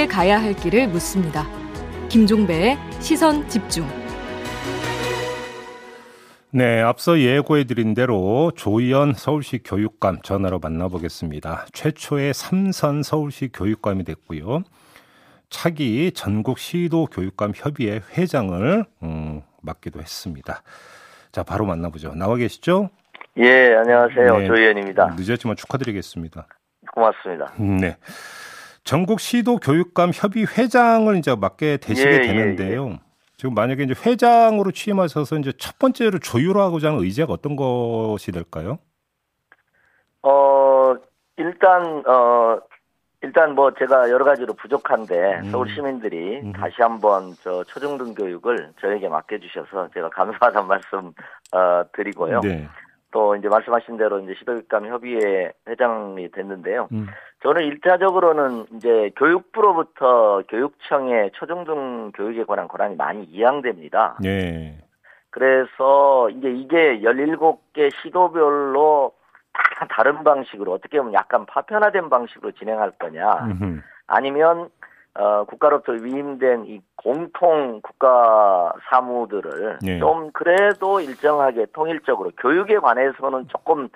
함께 가야 할 길을 묻습니다. 김종배의 시선 집중. 네, 앞서 예고해드린 대로 조희연 서울시 교육감 전화로 만나보겠습니다. 최초의 삼선 서울시 교육감이 됐고요. 차기 전국 시도 교육감 협의회 회장을 음, 맡기도 했습니다. 자, 바로 만나보죠. 나와 계시죠? 예, 안녕하세요. 네, 조희연입니다. 늦었지만 축하드리겠습니다. 고맙습니다. 네. 전국 시도 교육감 협의 회장을 이제 맡게 되시게 예, 예, 되는데요. 지금 만약에 이제 회장으로 취임하셔서 이제 첫 번째로 조율하고자 하는 의제가 어떤 것이 될까요? 어, 일단, 어, 일단 뭐 제가 여러 가지로 부족한데 음. 서울 시민들이 음. 다시 한번 저 초중등 교육을 저에게 맡겨주셔서 제가 감사하다는 말씀 어, 드리고요. 네. 또 이제 말씀하신 대로 이제 시도교육감 협의회 회장이 됐는데요. 음. 저는 일차적으로는 이제 교육부로부터 교육청의 초중등 교육에 관한 권한이 많이 이양됩니다. 네. 그래서 이제 이게 17개 시도별로 다 다른 방식으로 어떻게 보면 약간 파편화된 방식으로 진행할 거냐 음흠. 아니면 어, 국가로부터 위임된 이 공통 국가 사무들을 네. 좀 그래도 일정하게 통일적으로 교육에 관해서는 조금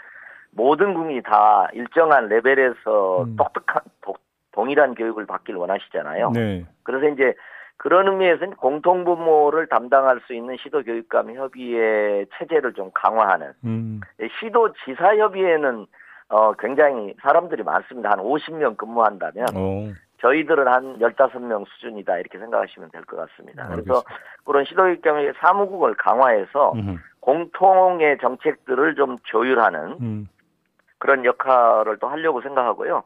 모든 국민이 다 일정한 레벨에서 음. 똑똑한 도- 동일한 교육을 받길 원하시잖아요. 네. 그래서 이제 그런 의미에서 공통분모를 담당할 수 있는 시도교육감 협의회 체제를 좀 강화하는 음. 시도지사협의회는 어 굉장히 사람들이 많습니다. 한 50명 근무한다면 어. 저희들은 한 15명 수준이다 이렇게 생각하시면 될 것 같습니다. 그래서 알겠습니다. 그런 시도교육감의 사무국을 강화해서 음흠. 공통의 정책들을 좀 조율하는 음. 그런 역할을 또 하려고 생각하고요.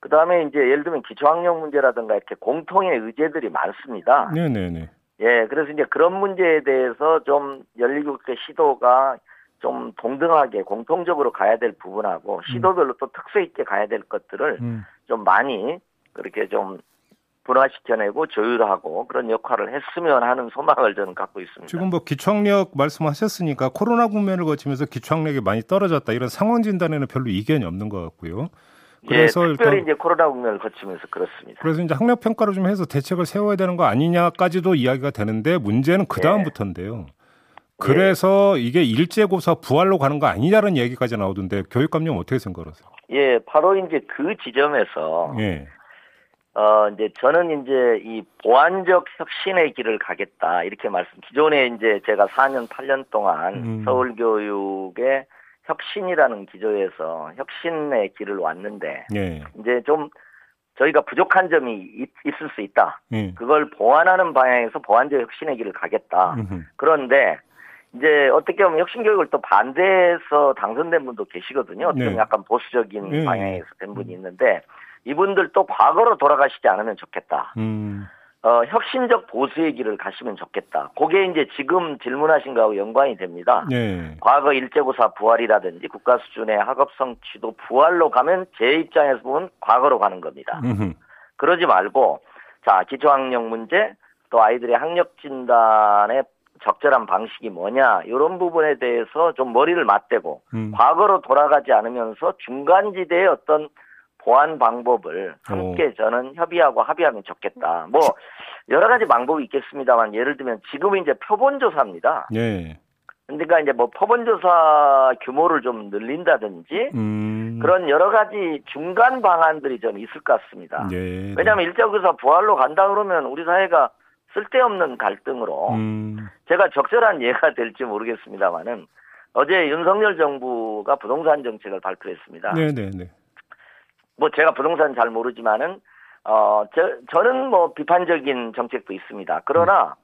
그 다음에 이제 예를 들면 기초학력 문제라든가 이렇게 공통의 의제들이 많습니다. 네네네. 예, 그래서 이제 그런 문제에 대해서 좀 17개 시도가 좀 동등하게 공통적으로 가야 될 부분하고 시도별로 또 특색 있게 가야 될 것들을 음. 좀 많이 그렇게 좀 분화시켜내고 조율하고 그런 역할을 했으면 하는 소망을 저는 갖고 있습니다. 지금 뭐 기초학력 말씀하셨으니까 코로나 국면을 거치면서 기초학력이 많이 떨어졌다 이런 상황 진단에는 별로 이견이 없는 것 같고요. 그래서 예, 특별히 이제 코로나 국면을 거치면서 그렇습니다. 그래서 이제 학력 평가를 좀 해서 대책을 세워야 되는 거 아니냐까지도 이야기가 되는데 문제는 그 다음부터인데요. 그래서 이게 일제고사 부활로 가는 거 아니냐는 얘기까지 나오던데 교육감님 어떻게 생각하세요? 예, 바로 이제 그 지점에서 예. 어, 이제 저는 이제 이 보완적 혁신의 길을 가겠다. 이렇게 말씀, 기존에 이제 제가 4년, 8년 동안 음. 서울교육의 혁신이라는 기조에서 혁신의 길을 왔는데, 예. 이제 좀 저희가 부족한 점이 있, 을수 있다. 예. 그걸 보완하는 방향에서 보완적 혁신의 길을 가겠다. 음흠. 그런데 이제 어떻게 보면 혁신 교육을 또 반대해서 당선된 분도 계시거든요. 보면 네. 약간 보수적인 네. 방향에서 된 분이 있는데 이분들도 과거로 돌아가시지 않으면 좋겠다. 음. 어, 혁신적 보수의 길을 가시면 좋겠다. 그게 이제 지금 질문하신 거하고 연관이 됩니다. 예. 과거 일제고사 부활이라든지 국가 수준의 학업 성 취도 부활로 가면 제 입장에서 보면 과거로 가는 겁니다. 음흠. 그러지 말고 자 기초학력 문제 또 아이들의 학력 진단의 적절한 방식이 뭐냐 이런 부분에 대해서 좀 머리를 맞대고 음. 과거로 돌아가지 않으면서 중간지대의 어떤 보완 방법을 함께 저는 협의하고 합의하면 좋겠다. 뭐 여러 가지 방법이 있겠습니다만 예를 들면 지금은 이제 표본 조사입니다. 예. 그러니까 이제 뭐 표본 조사 규모를 좀 늘린다든지 음. 그런 여러 가지 중간 방안들이 저는 있을 것 같습니다. 예. 왜냐하면 일제고사 부활로 간다 그러면 우리 사회가 쓸데없는 갈등으로 음. 제가 적절한 예가 될지 모르겠습니다만은 어제 윤석열 정부가 부동산 정책을 발표했습니다. 네네네. 뭐 제가 부동산 잘 모르지만은 어 저, 저는 뭐 비판적인 정책도 있습니다. 그러나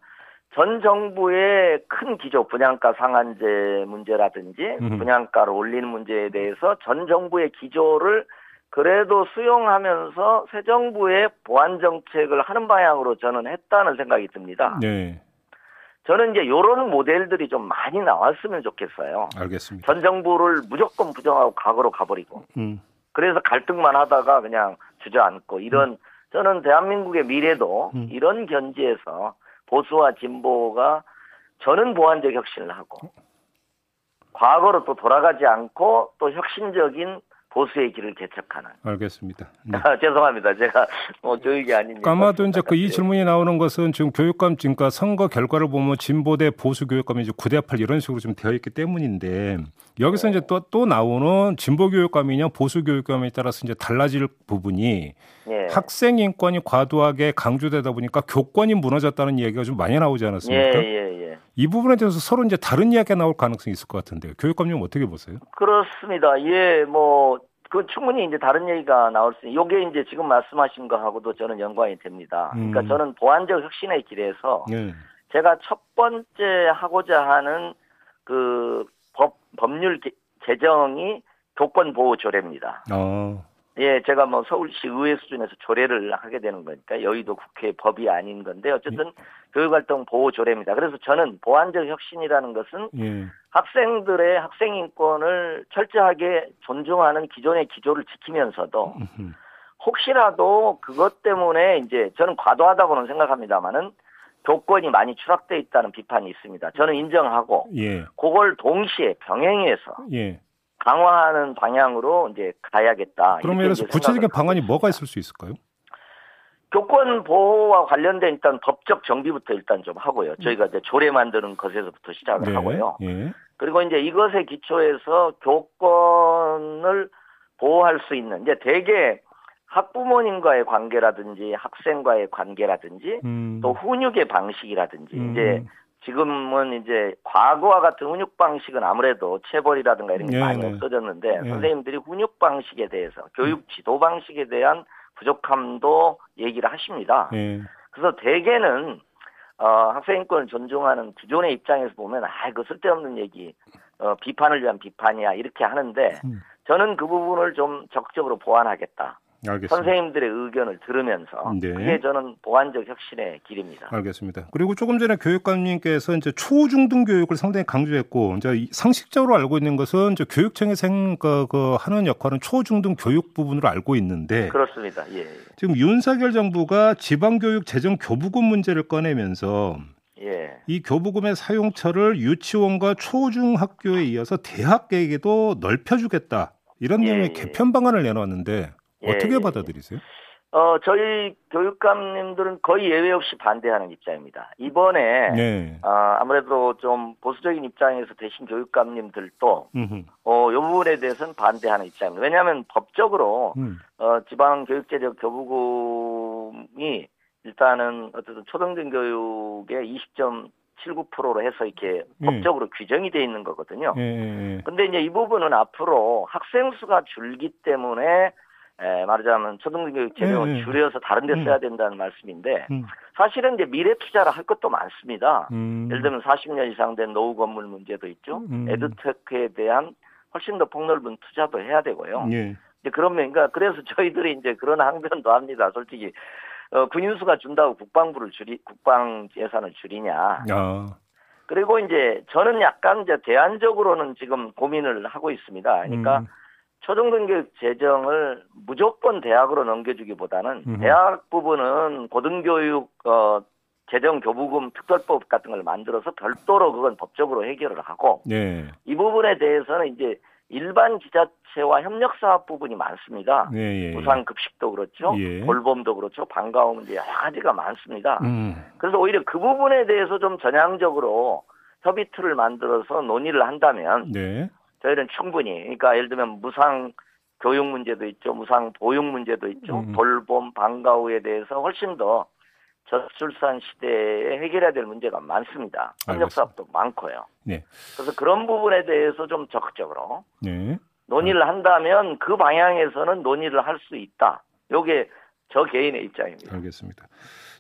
전 정부의 큰 기조 분양가 상한제 문제라든지 음. 분양가를 올리는 문제에 대해서 전 정부의 기조를 그래도 수용하면서 새 정부의 보완 정책을 하는 방향으로 저는 했다는 생각이 듭니다. 네. 저는 이제 이런 모델들이 좀 많이 나왔으면 좋겠어요. 알겠습니다. 전 정부를 무조건 부정하고 과거로 가버리고 음. 그래서 갈등만 하다가 그냥 주저앉고 이런 저는 대한민국의 미래도 음. 이런 견지에서 보수와 진보가 저는 보완적 혁신을 하고 과거로 또 돌아가지 않고 또 혁신적인 보수의 길을 개척하는. 알겠습니다. 네. 아, 죄송합니다. 제가 뭐 교육이 아니니까. 아마도 이제 그 이 질문이 나오는 것은 지금 교육감 그러니까 선거 결과를 보면 진보 대 보수 교육감이 이제 9대 8 이런 식으로 좀 되어 있기 때문인데 여기서 네. 이제 또또 나오는 진보 교육감이냐 보수 교육감에 따라서 이제 달라질 부분이 네. 학생 인권이 과도하게 강조되다 보니까 교권이 무너졌다는 얘기가 좀 많이 나오지 않았습니까? 예, 예, 예. 이 부분에 대해서 서로 이제 다른 이야기가 나올 가능성이 있을 것 같은데요. 교육감님 어떻게 보세요? 그렇습니다. 예, 뭐, 그 충분히 이제 다른 얘기가 나올 수, 요게 이제 지금 말씀하신 거하고도 저는 연관이 됩니다. 그러니까 음. 저는 보완적 혁신의 길에서 예. 제가 첫 번째 하고자 하는 그 법, 법률 제정이 교권 보호 조례입니다. 어. 예, 제가 뭐 서울시 의회 수준에서 조례를 하게 되는 거니까 여의도 국회 법이 아닌 건데 어쨌든 예. 교육활동 보호 조례입니다. 그래서 저는 보완적 혁신이라는 것은 예. 학생들의 학생 인권을 철저하게 존중하는 기존의 기조를 지키면서도 혹시라도 그것 때문에 이제 저는 과도하다고는 생각합니다만은 교권이 많이 추락돼 있다는 비판이 있습니다. 저는 인정하고 예. 그걸 동시에 병행해서 예. 강화하는 방향으로 이제 가야겠다. 그러면 들어서 구체적인 방안이 뭐가 있을 수 있을까요? 교권 보호와 관련된 일단 법적 정비부터 일단 좀 하고요. 저희가 이제 조례 만드는 것에서부터 시작을 네, 하고요. 예. 그리고 이제 이것에 기초해서 교권을 보호할 수 있는 이제 대개 학부모님과의 관계라든지 학생과의 관계라든지 음. 또 훈육의 방식이라든지 음. 이제 지금은 이제 과거와 같은 훈육 방식은 아무래도 체벌이라든가 이런 게 네, 많이 네. 없어졌는데 네. 선생님들이 훈육 방식에 대해서 교육 지도 방식에 대한 부족함도 얘기를 하십니다. 네. 그래서 대개는 어, 학생 인권을 존중하는 기존의 입장에서 보면 아, 그 쓸데없는 얘기, 어, 비판을 위한 비판이야 이렇게 하는데 음. 저는 그 부분을 좀 적극적으로 보완하겠다. 알겠습니다. 선생님들의 의견을 들으면서 네. 그게 저는 보완적 혁신의 길입니다. 알겠습니다. 그리고 조금 전에 교육감님께서 이제 초중등 교육을 상당히 강조했고 이제 상식적으로 알고 있는 것은 이제 교육청이 생, 그, 그 하는 역할은 초중등 교육 부분으로 알고 있는데 그렇습니다. 예. 지금 윤석열 정부가 지방교육 재정 교부금 문제를 꺼내면서 예. 이 교부금의 사용처를 유치원과 초중학교에 이어서 대학에게도 넓혀주겠다. 이런 예, 내용의 예. 개편 방안을 내놓았는데 예, 어떻게 예, 예. 받아들이세요? 어, 저희 교육감님들은 거의 예외 없이 반대하는 입장입니다. 이번에, 네. 어, 아무래도 좀 보수적인 입장에서 대신 교육감님들도, 어, 이 부분에 대해서는 반대하는 입장입니다. 왜냐하면 법적으로, 음. 어, 지방교육재적 교부금이 일단은 어쨌든 초등등 교육의 20.79%로 해서 이렇게 예. 법적으로 규정이 돼 있는 거거든요. 예. 예 근데 이제 이 부분은 앞으로 학생 수가 줄기 때문에 에, 말하자면 초등교육 재정을 네, 네. 줄여서 다른 데 음. 써야 된다는 말씀인데 음. 사실은 이제 미래 투자를 할 것도 많습니다. 음. 예를 들면 40년 이상 된 노후 건물 문제도 있죠. 음. 에드테크에 대한 훨씬 더 폭넓은 투자도 해야 되고요. 예. 이제 그런 면인가 그래서 저희들이 이제 그런 항변도 합니다. 솔직히 어, 군인수가 준다고 국방부를 줄이 국방 예산을 줄이냐. 아. 그리고 이제 저는 약간 이제 대안적으로는 지금 고민을 하고 있습니다. 그러니까 음. 초등등교육 재정을 무조건 대학으로 넘겨주기보다는 음. 대학 부분은 고등교육 어, 재정 교부금 특별법 같은 걸 만들어서 별도로 그건 법적으로 해결을 하고 네. 이 부분에 대해서는 이제 일반 지자체와 협력 사업 부분이 많습니다. 네, 예, 예. 무상급식도 그렇죠. 예. 돌봄도 그렇죠. 방과후 문제 여러 가지가 많습니다. 음. 그래서 오히려 그 부분에 대해서 좀 전향적으로 협의 틀을 만들어서 논의를 한다면 네. 저희는 충분히 그러니까 예를 들면 무상 교육 문제도 있죠, 무상 보육 문제도 있죠, 음. 돌봄 방과 후에 대해서 훨씬 더 저출산 시대에 해결해야 될 문제가 많습니다. 협력 사업도 많고요. 네. 그래서 그런 부분에 대해서 좀 적극적으로 네. 논의를 한다면 그 방향에서는 논의를 할 수 있다. 요게 저 개인의 입장입니다. 알겠습니다.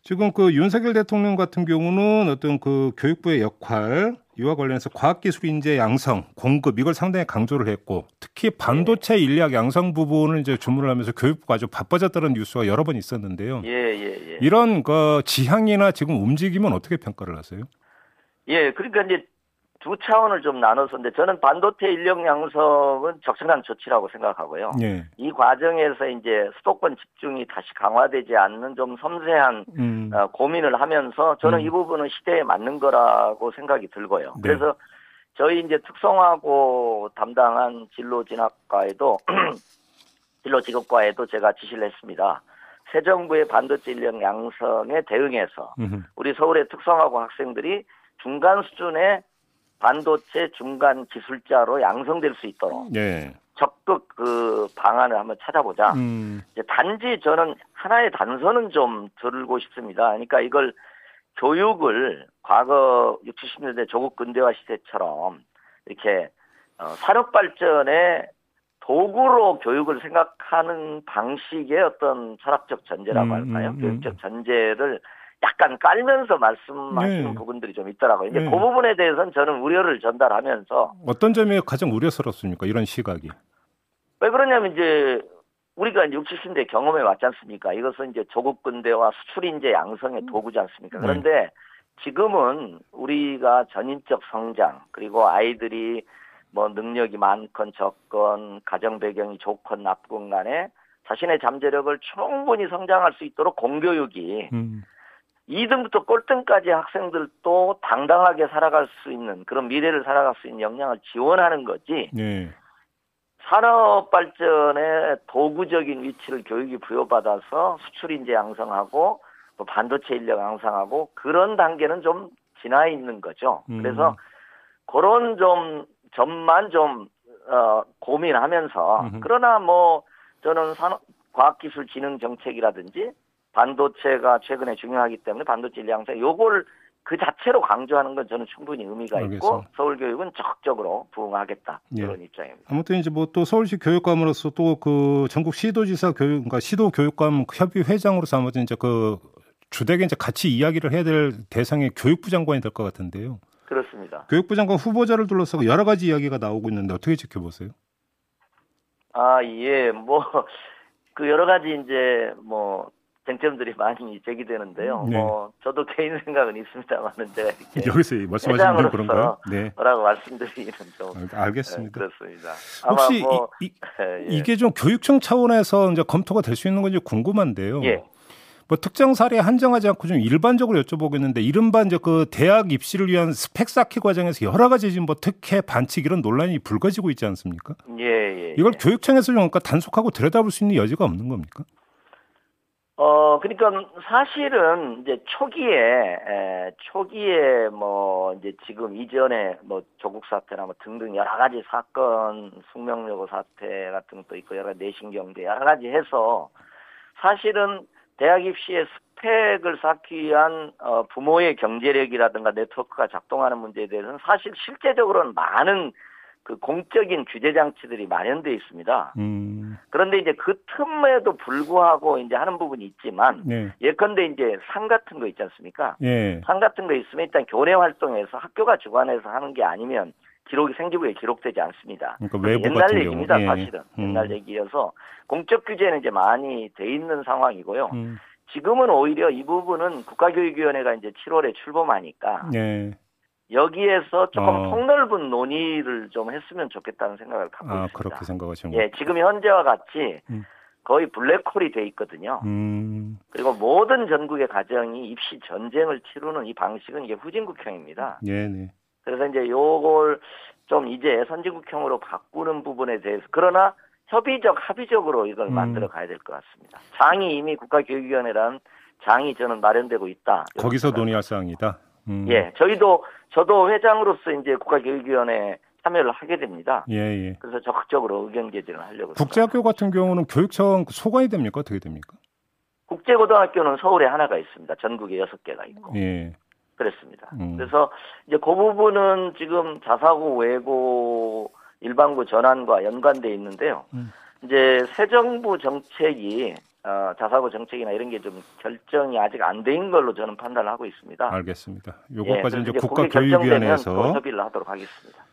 지금 그 윤석열 대통령 같은 경우는 어떤 그 교육부의 역할 이와 관련해서 과학기술 인재 양성, 공급 이걸 상당히 강조를 했고 특히 반도체 인력 양성 부분을 이제 주문을 하면서 교육부가 아주 바빠졌다는 뉴스가 여러 번 있었는데요. 예, 예, 예. 이런 그 지향이나 지금 움직임은 어떻게 평가를 하세요? 예, 그러니까 이제 두 차원을 좀 나눠서인데 저는 반도체 인력 양성은 적절한 조치라고 생각하고요. 예. 이 과정에서 이제 수도권 집중이 다시 강화되지 않는 좀 섬세한 음. 어, 고민을 하면서 저는 음. 이 부분은 시대에 맞는 거라고 생각이 들고요. 네. 그래서 저희 이제 특성화고 담당한 진로 진학과에도 진로 직업과에도 제가 지시를 했습니다. 새 정부의 반도체 인력 양성에 대응해서 음흠. 우리 서울의 특성화고 학생들이 중간 수준의 반도체 중간 기술자로 양성될 수 있도록 예. 적극 그 방안을 한번 찾아보자. 음. 이제 단지 저는 하나의 단서는 좀 들고 싶습니다. 그러니까 이걸 교육을 과거 60, 70년대 조국 근대화 시대처럼 이렇게 어, 산업 발전의 도구로 교육을 생각하는 방식의 어떤 철학적 전제라고 음, 할까요? 음, 음. 교육적 전제를 약간 깔면서 말씀하시는 네. 부분들이 좀 있더라고요. 이제 네. 그 부분에 대해서는 저는 우려를 전달하면서 어떤 점이 가장 우려스럽습니까? 이런 시각이. 왜 그러냐면 이제 우리가 이제 60, 70대 경험해 왔지 않습니까? 이것은 이제 조국 근대화 수출 인재 양성의 도구지 않습니까? 네. 그런데 지금은 우리가 전인적 성장 그리고 아이들이 뭐 능력이 많건 적건 가정 배경이 좋건 나쁘건 간에 자신의 잠재력을 충분히 성장할 수 있도록 공교육이 음. 2등부터 꼴등까지 학생들도 당당하게 살아갈 수 있는 그런 미래를 살아갈 수 있는 역량을 지원하는 거지 예. 산업 발전의 도구적인 위치를 교육이 부여받아서 수출 인재 양성하고 또 반도체 인력 양성하고 그런 단계는 좀 지나 있는 거죠. 음. 그래서 그런 좀 점만 좀 어, 고민하면서 음흠. 그러나 뭐 저는 산업 과학기술진흥 정책이라든지 반도체가 최근에 중요하기 때문에 반도체 인력 양성 요걸 그 자체로 강조하는 건 저는 충분히 의미가 있고 알겠습니다. 서울 교육은 적극적으로 부응하겠다 예. 그런 입장입니다. 아무튼 이제 뭐 또 서울시 교육감으로서 또 그 전국 시도지사 교육, 그러니까 시도 교육감 협의 회장으로서 아무튼 이제 그 주되게 이제 같이 이야기를 해야 될 대상이 교육부 장관이 될 것 같은데요. 그렇습니다. 교육부 장관 후보자를 둘러싸고 여러 가지 이야기가 나오고 있는데 어떻게 지켜보세요? 아, 예, 뭐, 그 여러 가지 이제 뭐, 쟁점들이 많이 제기되는데요. 네. 뭐, 저도 개인 생각은 있습니다만은 제가 여기서 말씀하시는 건 그런가요? 네. 뭐라고 말씀드리기는 좀. 알- 알겠습니다. 예, 그렇습니다. 혹시 뭐, 이, 이, 예, 이게 좀 교육청 차원에서 이제 검토가 될 수 있는 건지 궁금한데요. 예. 뭐 특정 사례에 한정하지 않고 좀 일반적으로 여쭤보겠는데 이른바 이제 그 대학 입시를 위한 스펙 쌓기 과정에서 여러 가지 지금 뭐 특혜 반칙 이런 논란이 불거지고 있지 않습니까? 예, 예. 이걸 예. 교육청에서 좀 그러니까 단속하고 들여다볼 수 있는 여지가 없는 겁니까? 어, 그러니까 사실은 이제 초기에, 에, 초기에 뭐 이제 지금 이전에 뭐 조국 사태나 뭐 등등 여러 가지 사건, 숙명여고 사태 같은 것도 있고 여러 가지 내신경제 여러 가지 해서 사실은 대학 입시의 스펙을 쌓기 위한 어, 부모의 경제력이라든가 네트워크가 작동하는 문제에 대해서는 사실 실제적으로는 많은 그 공적인 규제 장치들이 마련되어 있습니다. 음, 그런데 이제 그 틈에도 불구하고 이제 하는 부분이 있지만 네, 예컨대 이제 상 같은 거 있지 않습니까? 예, 상 같은 거 있으면 일단 교내 활동에서 학교가 주관해서 하는 게 아니면 기록이 생기부에 기록되지 않습니다. 그러니까 옛날 얘기입니다, 예. 사실은. 음. 옛날 얘기여서 공적 규제는 이제 많이 돼 있는 상황이고요. 음, 지금은 오히려 이 부분은 국가교육위원회가 이제 7월에 출범하니까 예, 여기에서 조금 어. 폭넓은 논의를 좀 했으면 좋겠다는 생각을 갖고 아 있습니다. 그렇게 생각하시는 예, 지금 현재와 같이 음. 거의 블랙홀이 돼 있거든요. 음, 그리고 모든 전국의 가정이 입시 전쟁을 치르는 이 방식은 이게 후진국형입니다. 예, 네, 그래서 이제 요걸 좀 이제 선진국형으로 바꾸는 부분에 대해서 그러나 협의적 합의적으로 이걸 음. 만들어 가야 될 것 같습니다. 장이 이미 국가교육위원회라는 장이 저는 마련되고 있다. 거기서 논의할 사항이다. 음, 예, 저희도 저도 회장으로서 이제 국가교육위원회 참여를 하게 됩니다. 예, 예. 그래서 적극적으로 의견 개진을 하려고. 국제학교 같은 경우는 교육청 소관이 됩니까? 어떻게 됩니까? 국제고등학교는 서울에 하나가 있습니다. 전국에 여섯 개가 있고. 예, 그렇습니다. 음. 그래서 이제 그 부분은 지금 자사고 외고 일반고 전환과 연관돼 있는데요. 음. 이제 새 정부 정책이 어, 자사고 정책이나 이런 게 좀 결정이 아직 안 된 걸로 저는 판단을 하고 있습니다. 알겠습니다. 예, 요것까지 이제 그게 결정되면 국가교육위원회에서 또 협의를 하도록 하겠습니다.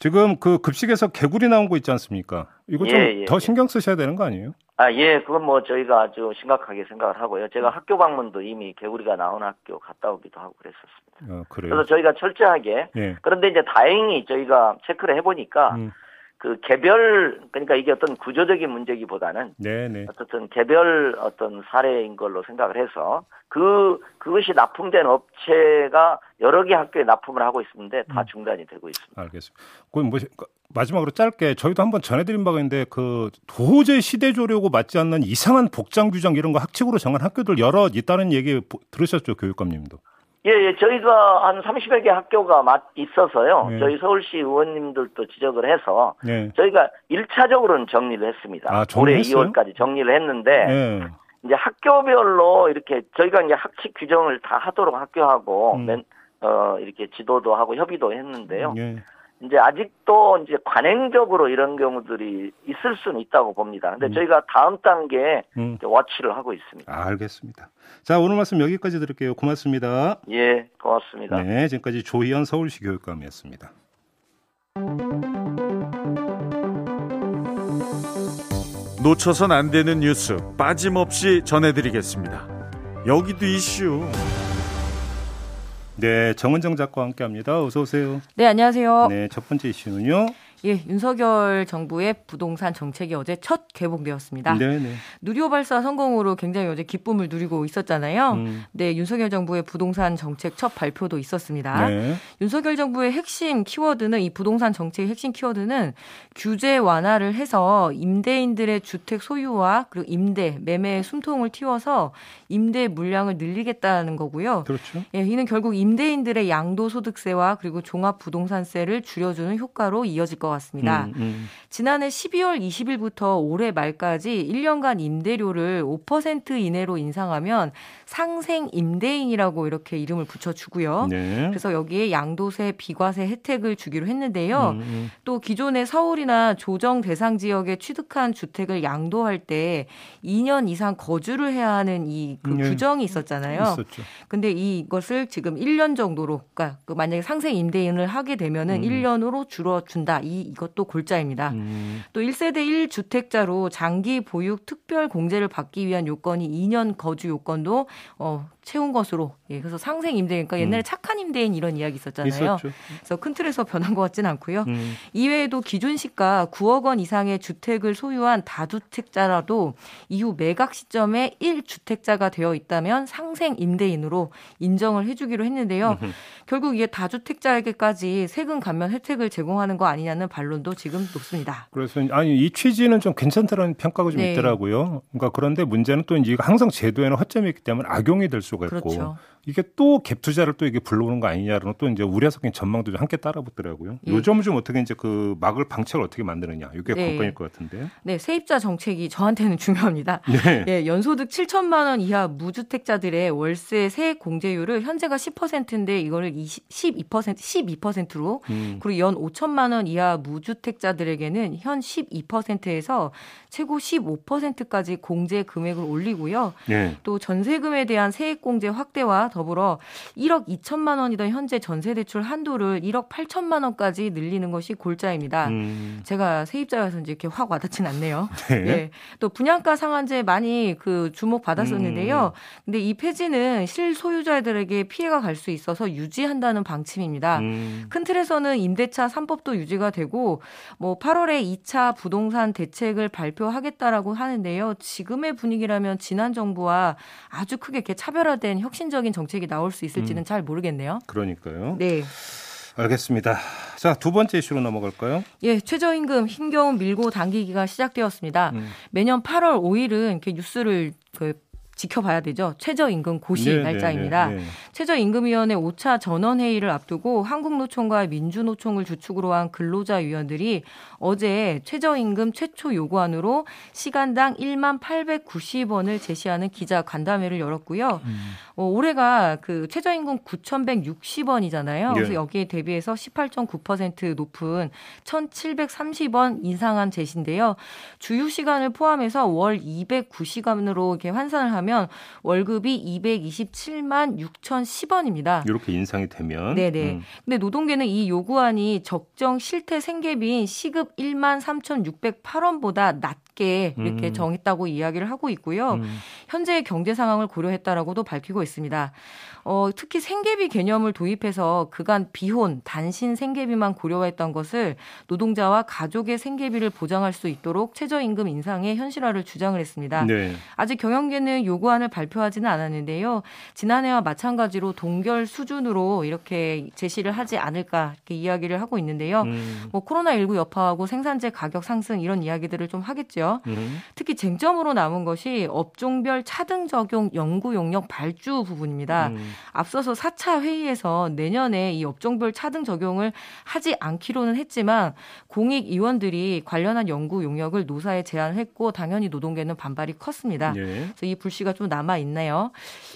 지금 그 급식에서 개구리 나온 거 있지 않습니까? 이거 좀 예, 예, 더 예. 신경 쓰셔야 되는 거 아니에요? 아, 예, 그건 뭐 저희가 아주 심각하게 생각을 하고요. 제가 학교 방문도 이미 개구리가 나온 학교 갔다 오기도 하고 그랬었습니다. 어, 그래요. 그래서 저희가 철저하게 예. 그런데 이제 다행히 저희가 체크를 해보니까 음, 그 개별 그러니까 이게 어떤 구조적인 문제기보다는 네네. 어쨌든 개별 어떤 사례인 걸로 생각을 해서 그 그것이 납품된 업체가 여러 개 학교에 납품을 하고 있는데 다 음. 중단이 되고 있습니다. 알겠습니다. 그럼 뭐 마지막으로 짧게 저희도 한번 전해드린 바가 있는데 그 도저히 시대 조려고 맞지 않는 이상한 복장 규정 이런 거 학칙으로 정한 학교들 여러 있다는 얘기 들으셨죠 교육감님도? 예, 예, 저희가 한 30여 개 학교가 있어서요. 네. 저희 서울시 의원님들도 지적을 해서 네. 저희가 1차적으로는 정리를 했습니다. 아, 올해 2월까지 정리를 했는데 네. 이제 학교별로 이렇게 저희가 이제 학칙 규정을 다 하도록 학교하고 음. 맨, 어, 이렇게 지도도 하고 협의도 했는데요. 네. 이제 아직도 이제 관행적으로 이런 경우들이 있을 수는 있다고 봅니다. 근데 음. 저희가 다음 단계에 음. 워치를 하고 있습니다. 아, 알겠습니다. 자, 오늘 말씀 여기까지 드릴게요. 고맙습니다. 예, 고맙습니다. 네, 지금까지 조희연 서울시 교육감이었습니다. 놓쳐선 안 되는 뉴스 빠짐없이 전해드리겠습니다. 여기도 이슈. 네, 정은정 작가와 함께합니다. 어서 오세요. 네, 안녕하세요. 네, 첫 번째 이슈는요. 예, 윤석열 정부의 부동산 정책이 어제 첫 개봉되었습니다. 네네. 누리호 발사 성공으로 굉장히 어제 기쁨을 누리고 있었잖아요. 음. 네, 윤석열 정부의 부동산 정책 첫 발표도 있었습니다. 네. 윤석열 정부의 핵심 키워드는 이 부동산 정책의 핵심 키워드는 규제 완화를 해서 임대인들의 주택 소유와 그리고 임대, 매매의 숨통을 틔워서 임대 물량을 늘리겠다는 거고요. 그렇죠. 예, 이는 결국 임대인들의 양도소득세와 그리고 종합부동산세를 줄여주는 효과로 이어질 것 같습니다. 음, 음. 지난해 12월 20일부터 올해 말까지 1년간 임대료를 5% 이내로 인상하면 상생 임대인이라고 이렇게 이름을 붙여주고요. 네. 그래서 여기에 양도세, 비과세 혜택을 주기로 했는데요. 음, 음. 또 기존의 서울이나 조정 대상 지역에 취득한 주택을 양도할 때 2년 이상 거주를 해야 하는 이그 네. 규정이 있었잖아요. 있었죠. 근데 이것을 지금 1년 정도로 그러니까 그 만약에 상생 임대인을 하게 되면은 음. 1년으로 줄어준다. 이 이것도 골자입니다. 음. 또 1세대 1주택자로 장기 보육 특별 공제를 받기 위한 요건이 2년 거주 요건도 어 채운 것으로 예 그래서 상생 임대인 그러니까 옛날에 음. 착한 임대인 이런 이야기 있었잖아요. 있었죠. 그래서 큰 틀에서 변한 것 같지는 않고요. 음. 이외에도 기준 시가 9억 원 이상의 주택을 소유한 다주택자라도 이후 매각 시점에 1주택자가 되어 있다면 상생 임대인으로 인정을 해주기로 했는데요. 음흠. 결국 이게 다주택자에게까지 세금 감면 혜택을 제공하는 거 아니냐는 반론도 지금 높습니다. 그래서 아니 이 취지는 좀 괜찮다는 평가가 좀 네. 있더라고요. 그러니까 그런데 문제는 또 이제 항상 제도에는 허점이 있기 때문에 악용이 될 수 그렇죠. 이게 또 갭 투자를 또 이게 불러오는 거 아니냐라는 또 이제 우려 섞인 전망도 함께 따라붙더라고요. 예. 요점 좀 어떻게 이제 그 막을 방책을 어떻게 만드느냐 이게 네. 관건일 것 같은데. 네, 세입자 정책이 저한테는 중요합니다. 네. 네 연소득 7천만 원 이하 무주택자들의 월세 세액 공제율을 현재가 10%인데 이거를 20, 12% 12%로 음. 그리고 연 5천만 원 이하 무주택자들에게는 현 12%에서 최고 15%까지 공제 금액을 올리고요. 네. 또 전세금에 대한 세액 공제 확대와 더불어 1억 2천만 원이던 현재 전세 대출 한도를 1억 8천만 원까지 늘리는 것이 골자입니다. 음. 제가 세입자여서 이제 이렇게 확 와닿진 않네요. 네. 네. 또 분양가 상한제 많이 그 주목 받았었는데요. 음. 근데 이 폐지는 실소유자들에게 피해가 갈 수 있어서 유지한다는 방침입니다. 음. 큰 틀에서는 임대차 3법도 유지가 되고 뭐 8월에 2차 부동산 대책을 발표하겠다라고 하는데요. 지금의 분위기라면 지난 정부와 아주 크게 이렇게 차별화된 혁신적인 정책이 나올 수 있을지는 음. 잘 모르겠네요. 그러니까요. 네. 알겠습니다. 자, 두 번째 이슈로 넘어갈까요? 예, 최저임금 힘겨운 밀고 당기기가 시작되었습니다. 음. 매년 8월 5일은 이렇게 뉴스를 그 지켜봐야 되죠. 최저임금 고시 네, 네 날짜입니다. 네, 네, 최저임금위원회 5차 전원회의를 앞두고 한국노총과 민주노총을 주축으로 한 근로자위원들이 어제 최저임금 최초 요구안으로 시간당 1만 890원을 제시하는 기자 간담회를 열었고요. 음. 어, 올해가 그 최저임금 9,160원이잖아요. 그래서 예. 여기에 대비해서 18.9% 높은 1,730원 인상한 제시인데요. 주휴 시간을 포함해서 월 209시간으로 이렇게 환산을 하면 월급이 227만 6,010원입니다. 이렇게 인상이 되면 네네. 음. 근데 노동계는 이 요구안이 적정 실태 생계비인 시급 1만 3,608원보다 낮게 이렇게 음. 정했다고 이야기를 하고 있고요. 음. 현재의 경제 상황을 고려했다라고도 밝히고 있습니다. 어, 특히 생계비 개념을 도입해서 그간 비혼, 단신 생계비만 고려했던 것을 노동자와 가족의 생계비를 보장할 수 있도록 최저임금 인상의 현실화를 주장을 했습니다. 네. 아직 경영계는 요구안을 발표하지는 않았는데요. 지난해와 마찬가지로 동결 수준으로 이렇게 제시를 하지 않을까 이렇게 이야기를 하고 있는데요. 음. 뭐 코로나19 여파하고 생산재 가격 상승 이런 이야기들을 좀 하겠죠. 음. 특히 쟁점으로 남은 것이 업종별 차등 적용 연구 용역 발주 부분입니다. 음. 앞서서 4차 회의에서 내년에 이 업종별 차등 적용을 하지 않기로는 했지만 공익 의원들이 관련한 연구 용역을 노사에 제안했고 당연히 노동계는 반발이 컸습니다. 네. 그래서 이 불씨가 좀 남아 있네요.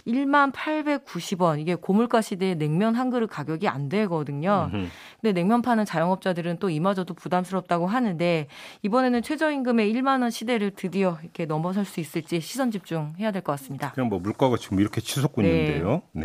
1만 890원 이게 고물가 시대에 냉면 한 그릇 가격이 안 되거든요. 음흠. 근데 냉면 파는 자영업자들은 또 이마저도 부담스럽다고 하는데 이번에는 최저임금의 1만 원 시대를 드디어 이렇게 넘어설 수 있을지 시선 집중해야 될 것 같습니다. 그냥 뭐 물가가 지금 이렇게 치솟고 네. 있는데요. 네.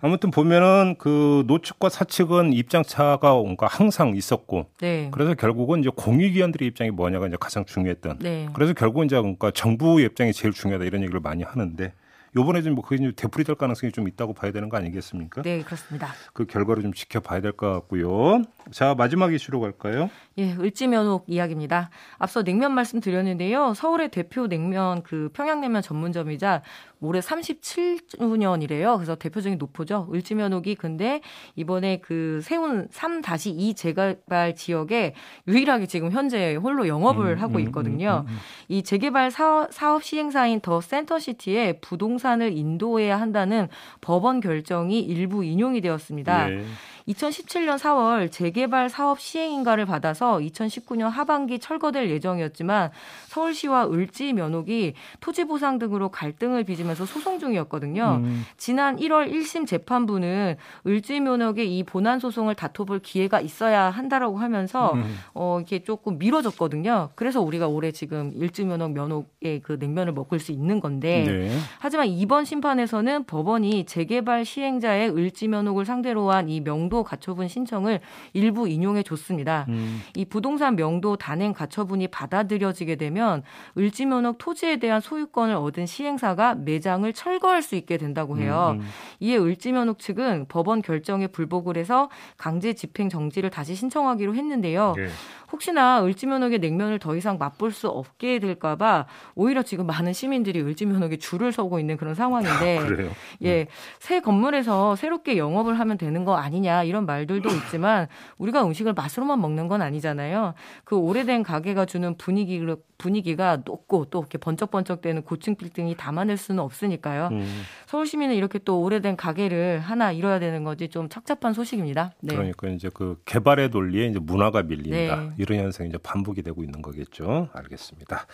아무튼 보면은 그 노측과 사측은 입장 차가 뭔가 항상 있었고 네. 그래서 결국은 이제 공익위원들의 입장이 뭐냐가 이제 가장 중요했던. 네. 그래서 결국은 이제 그러니까 정부의 입장이 제일 중요하다 이런 얘기를 많이 하는데 요번에 좀뭐 그게 좀 되풀이 될 가능성이 좀 있다고 봐야 되는 거 아니겠습니까? 네, 그렇습니다. 그 결과를 좀 지켜봐야 될 것 같고요. 자, 마지막 이슈로 갈까요? 예, 을지면옥 이야기입니다. 앞서 냉면 말씀드렸는데요. 서울의 대표 냉면 그 평양냉면 전문점이자 올해 37주년이래요. 그래서 대표적인 노포죠. 을지면옥이 근데 이번에 그 세운 3-2 재개발 지역에 유일하게 지금 현재 홀로 영업을 음, 하고 음, 있거든요. 음, 음, 음, 이 재개발 사업, 사업 시행사인 더 센터시티에 부동산을 인도해야 한다는 법원 결정이 일부 인용이 되었습니다. 네. 2017년 4월 재개발 사업 시행인가를 받아서 2019년 하반기 철거될 예정이었지만 서울시와 을지 면옥이 토지 보상 등으로 갈등을 빚으면서 소송 중이었거든요. 음. 지난 1월 1심 재판부는 을지 면옥의 이 본안 소송을 다퉈볼 기회가 있어야 한다라고 하면서 음. 어 이게 조금 미뤄졌거든요. 그래서 우리가 올해 지금 을지 면옥 면옥의 그 냉면을 먹을 수 있는 건데 네. 하지만 이번 심판에서는 법원이 재개발 시행자의 을지 면옥을 상대로 한 이 명도 가처분 신청을 일부 인용해 줬습니다. 음. 이 부동산 명도 단행 가처분이 받아들여지게 되면 을지면허 토지에 대한 소유권을 얻은 시행사가 매장을 철거할 수 있게 된다고 해요. 음. 음. 이에 을지면허 측은 법원 결정에 불복을 해서 강제 집행 정지를 다시 신청하기로 했는데요. 네. 혹시나 을지면옥의 냉면을 더 이상 맛볼 수 없게 될까봐 오히려 지금 많은 시민들이 을지면옥에 줄을 서고 있는 그런 상황인데, 아, 예, 음. 새 건물에서 새롭게 영업을 하면 되는 거 아니냐 이런 말들도 있지만 우리가 음식을 맛으로만 먹는 건 아니잖아요. 그 오래된 가게가 주는 분위기 분위기가 높고 또 이렇게 번쩍번쩍대는 고층 빌딩이 담아낼 수는 없으니까요. 음. 서울 시민은 이렇게 또 오래된 가게를 하나 이뤄야 되는 거지 좀 착잡한 소식입니다. 네. 그러니까 이제 그 개발의 논리에 이제 문화가 밀린다. 네. 이런 현상이 이제 반복이 되고 있는 거겠죠. 알겠습니다.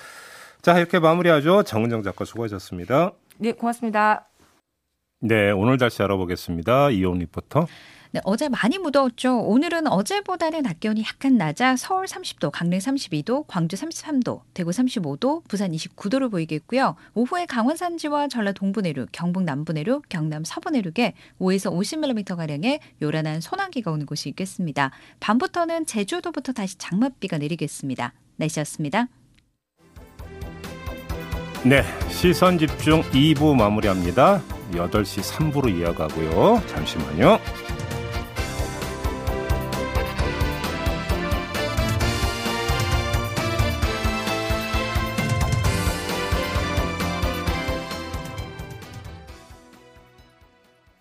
자, 이렇게 마무리하죠. 정은정 작가 수고하셨습니다. 네, 고맙습니다. 네, 오늘 다시 알아보겠습니다. 이온 리포터. 네, 어제 많이 무더웠죠. 오늘은 어제보다는 낮 기온이 약간 낮아 서울 30도, 강릉 32도, 광주 33도, 대구 35도, 부산 29도를 보이겠고요. 오후에 강원 산지와 전라 동부 내륙, 경북 남부 내륙, 경남 서부 내륙에 5에서 50mm 가량의 요란한 소나기가 오는 곳이 있겠습니다. 밤부터는 제주도부터 다시 장맛비가 내리겠습니다. 날씨였습니다. 네, 시선 집중 2부 마무리합니다. 8시 3부로 이어가고요. 잠시만요.